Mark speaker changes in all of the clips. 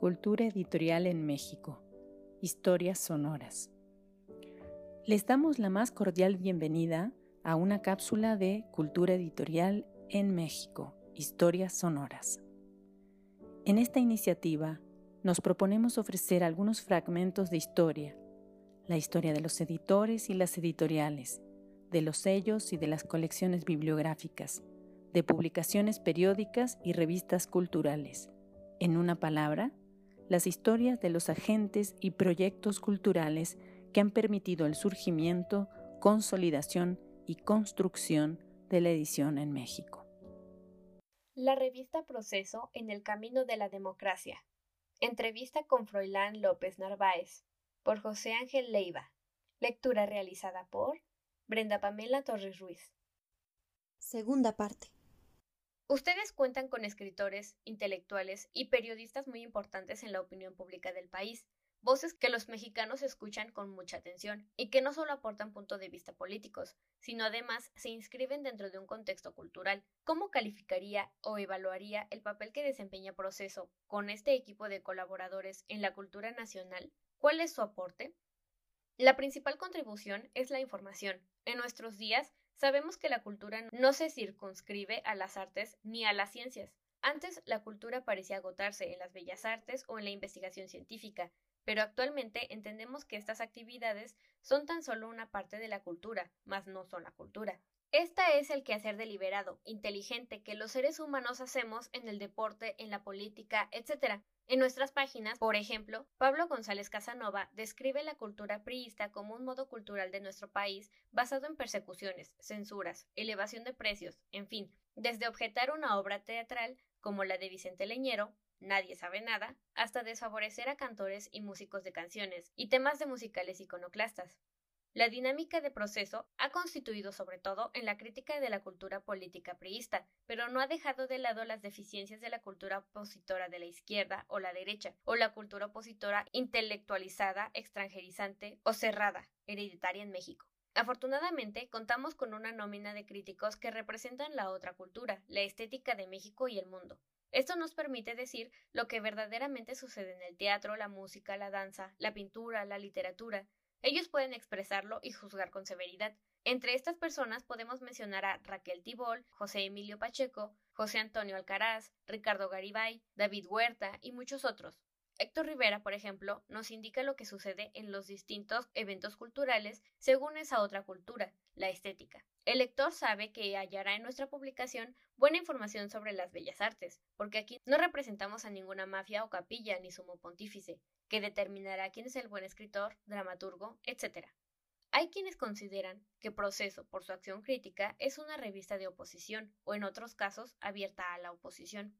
Speaker 1: Cultura Editorial en México. Historias sonoras. Les damos la más cordial bienvenida a una cápsula de Cultura Editorial en México. Historias sonoras. En esta iniciativa nos proponemos ofrecer algunos fragmentos de historia, la historia de los editores y las editoriales, de los sellos y de las colecciones bibliográficas, de publicaciones periódicas y revistas culturales. En una palabra, las historias de los agentes y proyectos culturales que han permitido el surgimiento, consolidación y construcción de la edición en México.
Speaker 2: La revista Proceso en el Camino de la Democracia. Entrevista con Froilán López Narváez, por José Ángel Leiva. Lectura realizada por Brenda Pamela Torres Ruiz.
Speaker 3: Segunda parte.
Speaker 2: Ustedes cuentan con escritores, intelectuales y periodistas muy importantes en la opinión pública del país, voces que los mexicanos escuchan con mucha atención y que no solo aportan puntos de vista políticos, sino además se inscriben dentro de un contexto cultural. ¿Cómo calificaría o evaluaría el papel que desempeña Proceso con este equipo de colaboradores en la cultura nacional? ¿Cuál es su aporte? La principal contribución es la información. En nuestros días Sabemos que la cultura no se circunscribe a las artes ni a las ciencias. Antes la cultura parecía agotarse en las bellas artes o en la investigación científica, pero actualmente entendemos que estas actividades son tan solo una parte de la cultura, mas no son la cultura. Esta es el quehacer deliberado, inteligente, que los seres humanos hacemos en el deporte, en la política, etc. En nuestras páginas, por ejemplo, Pablo González Casanova describe la cultura priista como un modo cultural de nuestro país basado en persecuciones, censuras, elevación de precios, en fin, desde objetar una obra teatral como la de Vicente Leñero, Nadie sabe nada, hasta desfavorecer a cantores y músicos de canciones y temas de musicales iconoclastas. La dinámica de proceso ha constituido sobre todo en la crítica de la cultura política priista, pero no ha dejado de lado las deficiencias de la cultura opositora de la izquierda o la derecha, o la cultura opositora intelectualizada, extranjerizante o cerrada, hereditaria en México. Afortunadamente, contamos con una nómina de críticos que representan la otra cultura, la estética de México y el mundo. Esto nos permite decir lo que verdaderamente sucede en el teatro, la música, la danza, la pintura, la literatura, ellos pueden expresarlo y juzgar con severidad. Entre estas personas podemos mencionar a Raquel Tibol, José Emilio Pacheco, José Antonio Alcaraz, Ricardo Garibay, David Huerta y muchos otros. Héctor Rivera, por ejemplo, nos indica lo que sucede en los distintos eventos culturales según esa otra cultura, la estética. El lector sabe que hallará en nuestra publicación buena información sobre las bellas artes, porque aquí no representamos a ninguna mafia o capilla ni sumo pontífice, que determinará quién es el buen escritor, dramaturgo, etc. Hay quienes consideran que Proceso, por su acción crítica, es una revista de oposición, o en otros casos, abierta a la oposición.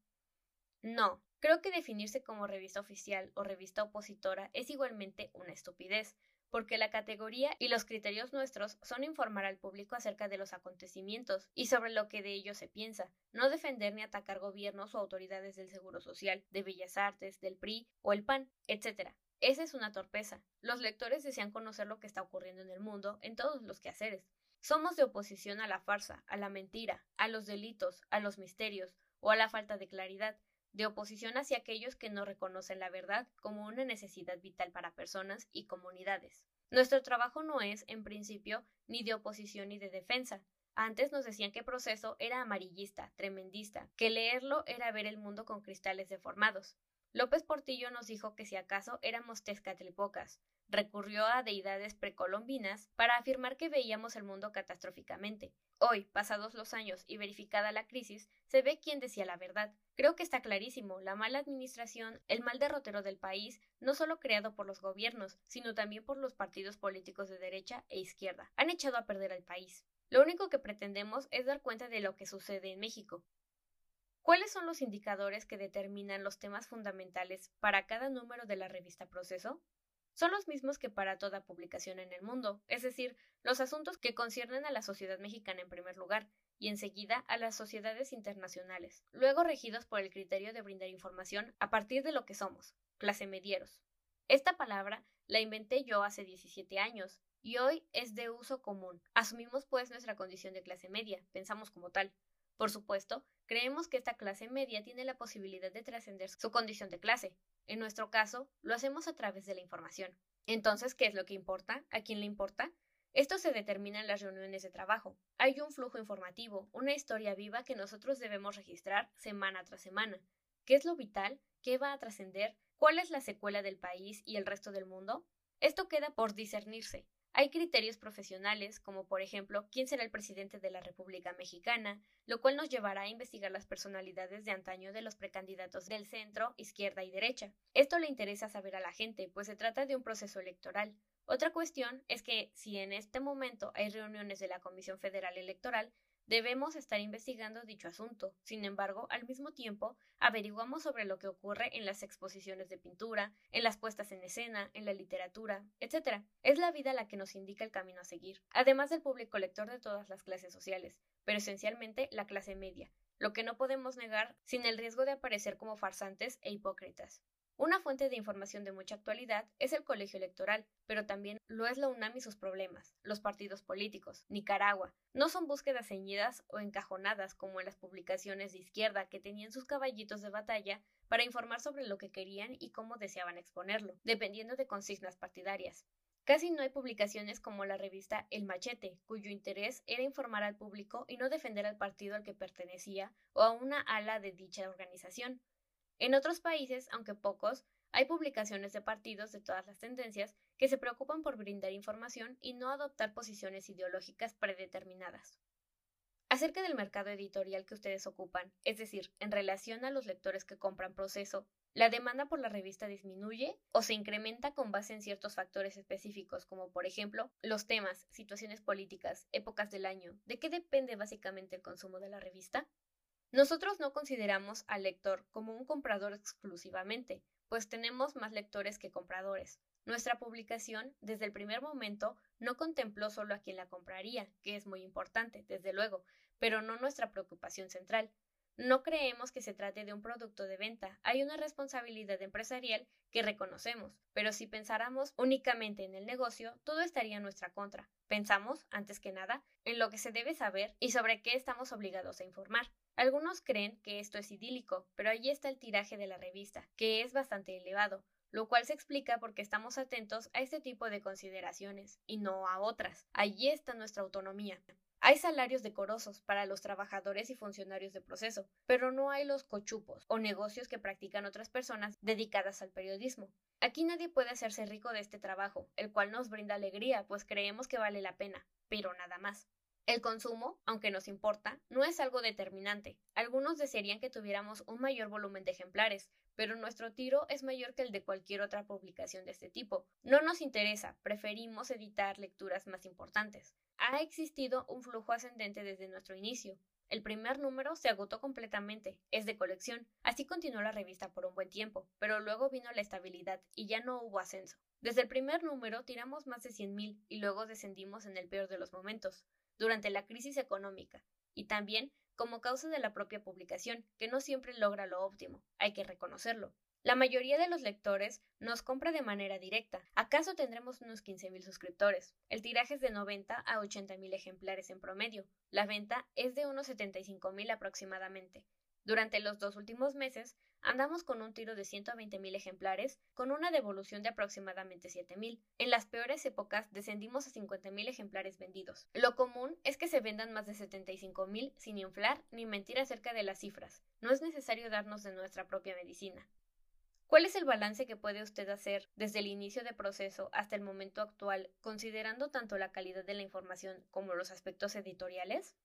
Speaker 2: No, creo que definirse como revista oficial o revista opositora es igualmente una estupidez, porque la categoría y los criterios nuestros son informar al público acerca de los acontecimientos y sobre lo que de ellos se piensa, no defender ni atacar gobiernos o autoridades del Seguro Social, de Bellas Artes, del PRI o el PAN, etc. Esa es una torpeza. Los lectores desean conocer lo que está ocurriendo en el mundo en todos los quehaceres. Somos de oposición a la farsa, a la mentira, a los delitos, a los misterios o a la falta de claridad, de oposición hacia aquellos que no reconocen la verdad como una necesidad vital para personas y comunidades. Nuestro trabajo no es, en principio, ni de oposición ni de defensa. Antes nos decían que proceso era amarillista, tremendista, que leerlo era ver el mundo con cristales deformados. López Portillo nos dijo que si acaso éramos tezcatlipocas, recurrió a deidades precolombinas para afirmar que veíamos el mundo catastróficamente. Hoy, pasados los años y verificada la crisis, se ve quién decía la verdad. Creo que está clarísimo, la mala administración, el mal derrotero del país, no solo creado por los gobiernos, sino también por los partidos políticos de derecha e izquierda, han echado a perder al país. Lo único que pretendemos es dar cuenta de lo que sucede en México. ¿Cuáles son los indicadores que determinan los temas fundamentales para cada número de la revista Proceso? son los mismos que para toda publicación en el mundo, es decir, los asuntos que conciernen a la sociedad mexicana en primer lugar, y enseguida a las sociedades internacionales, luego regidos por el criterio de brindar información a partir de lo que somos, clase medieros. Esta palabra la inventé yo hace 17 años, y hoy es de uso común. Asumimos pues nuestra condición de clase media, pensamos como tal. Por supuesto, creemos que esta clase media tiene la posibilidad de trascender su condición de clase, En nuestro caso, lo hacemos a través de la información. Entonces, ¿qué es lo que importa? ¿A quién le importa? Esto se determina en las reuniones de trabajo. Hay un flujo informativo, una historia viva que nosotros debemos registrar semana tras semana. ¿Qué es lo vital? ¿Qué va a trascender? ¿Cuál es la secuela del país y el resto del mundo? Esto queda por discernirse. Hay criterios profesionales, como por ejemplo quién será el presidente de la República Mexicana, lo cual nos llevará a investigar las personalidades de antaño de los precandidatos del centro, izquierda y derecha. Esto le interesa saber a la gente, pues se trata de un proceso electoral. Otra cuestión es que si en este momento hay reuniones de la Comisión Federal Electoral, Debemos estar investigando dicho asunto. Sin embargo, al mismo tiempo, averiguamos sobre lo que ocurre en las exposiciones de pintura, en las puestas en escena, en la literatura, etc. Es la vida la que nos indica el camino a seguir, además del público lector de todas las clases sociales, pero esencialmente la clase media, lo que no podemos negar sin el riesgo de aparecer como farsantes e hipócritas. Una fuente de información de mucha actualidad es el colegio electoral, pero también lo es la UNAM y sus problemas, los partidos políticos, Nicaragua. No son búsquedas ceñidas o encajonadas como en las publicaciones de izquierda que tenían sus caballitos de batalla para informar sobre lo que querían y cómo deseaban exponerlo, dependiendo de consignas partidarias. Casi no hay publicaciones como la revista El Machete, cuyo interés era informar al público y no defender al partido al que pertenecía o a una ala de dicha organización. En otros países, aunque pocos, hay publicaciones de partidos de todas las tendencias que se preocupan por brindar información y no adoptar posiciones ideológicas predeterminadas. Acerca del mercado editorial que ustedes ocupan, es decir, en relación a los lectores que compran proceso, ¿la demanda por la revista disminuye o se incrementa con base en ciertos factores específicos, como por ejemplo los temas, situaciones políticas, épocas del año? ¿De qué depende básicamente el consumo de la revista? Nosotros no consideramos al lector como un comprador exclusivamente, pues tenemos más lectores que compradores. Nuestra publicación, desde el primer momento, no contempló solo a quien la compraría, que es muy importante, desde luego, pero no nuestra preocupación central. No creemos que se trate de un producto de venta, hay una responsabilidad empresarial que reconocemos, pero si pensáramos únicamente en el negocio, todo estaría en nuestra contra. Pensamos, antes que nada, en lo que se debe saber y sobre qué estamos obligados a informar. Algunos creen que esto es idílico, pero allí está el tiraje de la revista, que es bastante elevado, lo cual se explica porque estamos atentos a este tipo de consideraciones y no a otras. Allí está nuestra autonomía. Hay salarios decorosos para los trabajadores y funcionarios de proceso, pero no hay los cochupos o negocios que practican otras personas dedicadas al periodismo. Aquí nadie puede hacerse rico de este trabajo, el cual nos brinda alegría, pues creemos que vale la pena, pero nada más. El consumo, aunque nos importa, no es algo determinante. Algunos desearían que tuviéramos un mayor volumen de ejemplares, pero nuestro tiro es mayor que el de cualquier otra publicación de este tipo. No nos interesa, preferimos editar lecturas más importantes. Ha existido un flujo ascendente desde nuestro inicio. El primer número se agotó completamente, es de colección. Así continuó la revista por un buen tiempo, pero luego vino la estabilidad y ya no hubo ascenso. Desde el primer número tiramos más de 100.000 y luego descendimos en el peor de los momentos durante la crisis económica y también como causa de la propia publicación, que no siempre logra lo óptimo, hay que reconocerlo. La mayoría de los lectores nos compra de manera directa. ¿Acaso tendremos unos 15.000 suscriptores? El tiraje es de 90 a 80.000 ejemplares en promedio. La venta es de unos 75.000 aproximadamente. Durante los dos últimos meses andamos con un tiro de 120.000 ejemplares, con una devolución de aproximadamente 7.000. En las peores épocas descendimos a 50.000 ejemplares vendidos. Lo común es que se vendan más de 75.000 sin inflar ni mentir acerca de las cifras. No es necesario darnos de nuestra propia medicina. ¿Cuál es el balance que puede usted hacer desde el inicio de proceso hasta el momento actual, considerando tanto la calidad de la información como los aspectos editoriales?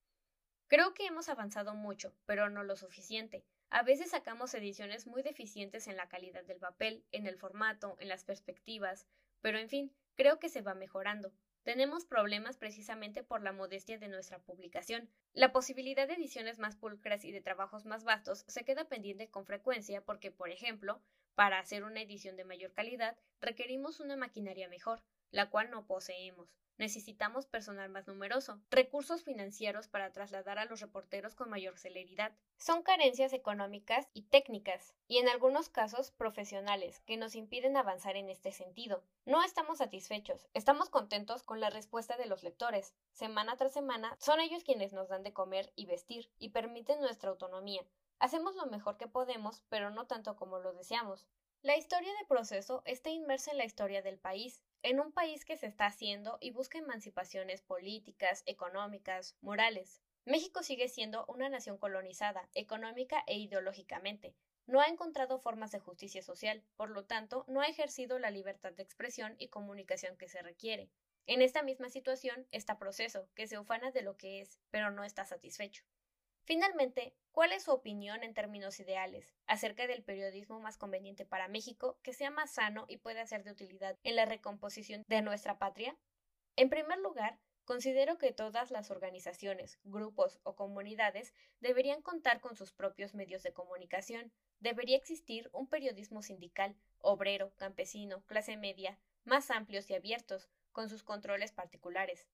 Speaker 2: Creo que hemos avanzado mucho, pero no lo suficiente. A veces sacamos ediciones muy deficientes en la calidad del papel, en el formato, en las perspectivas, pero en fin, creo que se va mejorando. Tenemos problemas precisamente por la modestia de nuestra publicación. La posibilidad de ediciones más pulcras y de trabajos más vastos se queda pendiente con frecuencia porque, por ejemplo, para hacer una edición de mayor calidad requerimos una maquinaria mejor, la cual no poseemos. Necesitamos personal más numeroso, recursos financieros para trasladar a los reporteros con mayor celeridad. Son carencias económicas y técnicas, y en algunos casos profesionales, que nos impiden avanzar en este sentido. No estamos satisfechos, estamos contentos con la respuesta de los lectores. Semana tras semana son ellos quienes nos dan de comer y vestir y permiten nuestra autonomía. Hacemos lo mejor que podemos, pero no tanto como lo deseamos. La historia de proceso está inmersa en la historia del país, en un país que se está haciendo y busca emancipaciones políticas, económicas, morales. México sigue siendo una nación colonizada, económica e ideológicamente. No ha encontrado formas de justicia social, por lo tanto, no ha ejercido la libertad de expresión y comunicación que se requiere. En esta misma situación está proceso, que se ufana de lo que es, pero no está satisfecho. Finalmente, ¿cuál es su opinión en términos ideales acerca del periodismo más conveniente para México, que sea más sano y pueda ser de utilidad en la recomposición de nuestra patria? En primer lugar, considero que todas las organizaciones, grupos o comunidades deberían contar con sus propios medios de comunicación. Debería existir un periodismo sindical, obrero, campesino, clase media, más amplios y abiertos, con sus controles particulares.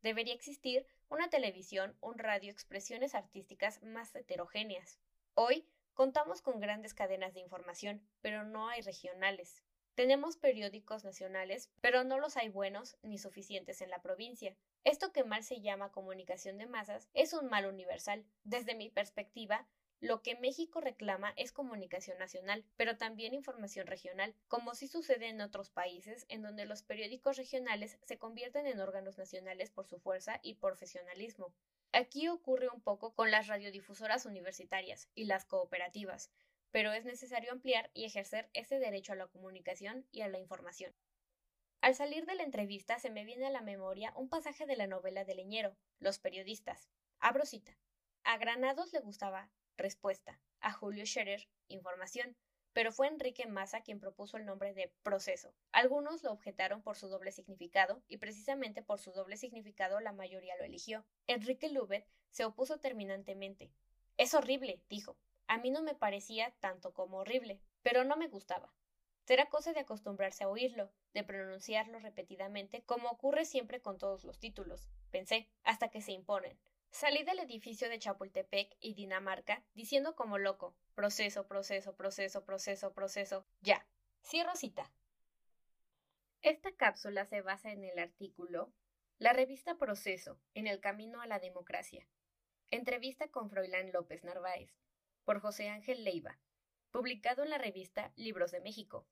Speaker 2: Debería existir una televisión, un radio, expresiones artísticas más heterogéneas. Hoy contamos con grandes cadenas de información, pero no hay regionales. Tenemos periódicos nacionales, pero no los hay buenos ni suficientes en la provincia. Esto que mal se llama comunicación de masas es un mal universal. Desde mi perspectiva, lo que México reclama es comunicación nacional, pero también información regional, como sí sucede en otros países en donde los periódicos regionales se convierten en órganos nacionales por su fuerza y profesionalismo. Aquí ocurre un poco con las radiodifusoras universitarias y las cooperativas, pero es necesario ampliar y ejercer ese derecho a la comunicación y a la información. Al salir de la entrevista se me viene a la memoria un pasaje de la novela de Leñero, Los periodistas. Abro cita. A Granados le gustaba Respuesta. A Julio Scherer, información. Pero fue Enrique Massa quien propuso el nombre de proceso. Algunos lo objetaron por su doble significado, y precisamente por su doble significado la mayoría lo eligió. Enrique Lubet se opuso terminantemente. Es horrible, dijo. A mí no me parecía tanto como horrible, pero no me gustaba. Será cosa de acostumbrarse a oírlo, de pronunciarlo repetidamente, como ocurre siempre con todos los títulos, pensé, hasta que se imponen. Salí del edificio de Chapultepec y Dinamarca diciendo como loco, proceso, proceso, proceso, proceso, proceso, ya. Cierro cita. Esta cápsula se basa en el artículo La revista Proceso, en el camino a la democracia. Entrevista con Froilán López Narváez, por José Ángel Leiva, publicado en la revista Libros de México.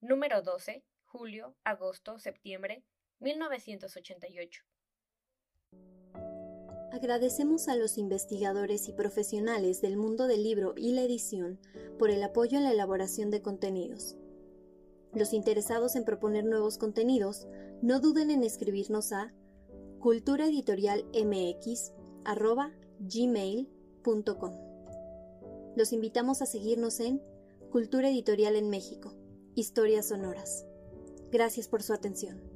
Speaker 2: Número 12, julio, agosto, septiembre, 1988.
Speaker 3: Agradecemos a los investigadores y profesionales del mundo del libro y la edición por el apoyo en la elaboración de contenidos. Los interesados en proponer nuevos contenidos, no duden en escribirnos a culturaeditorialmx.gmail.com. Los invitamos a seguirnos en Cultura Editorial en México, Historias Sonoras. Gracias por su atención.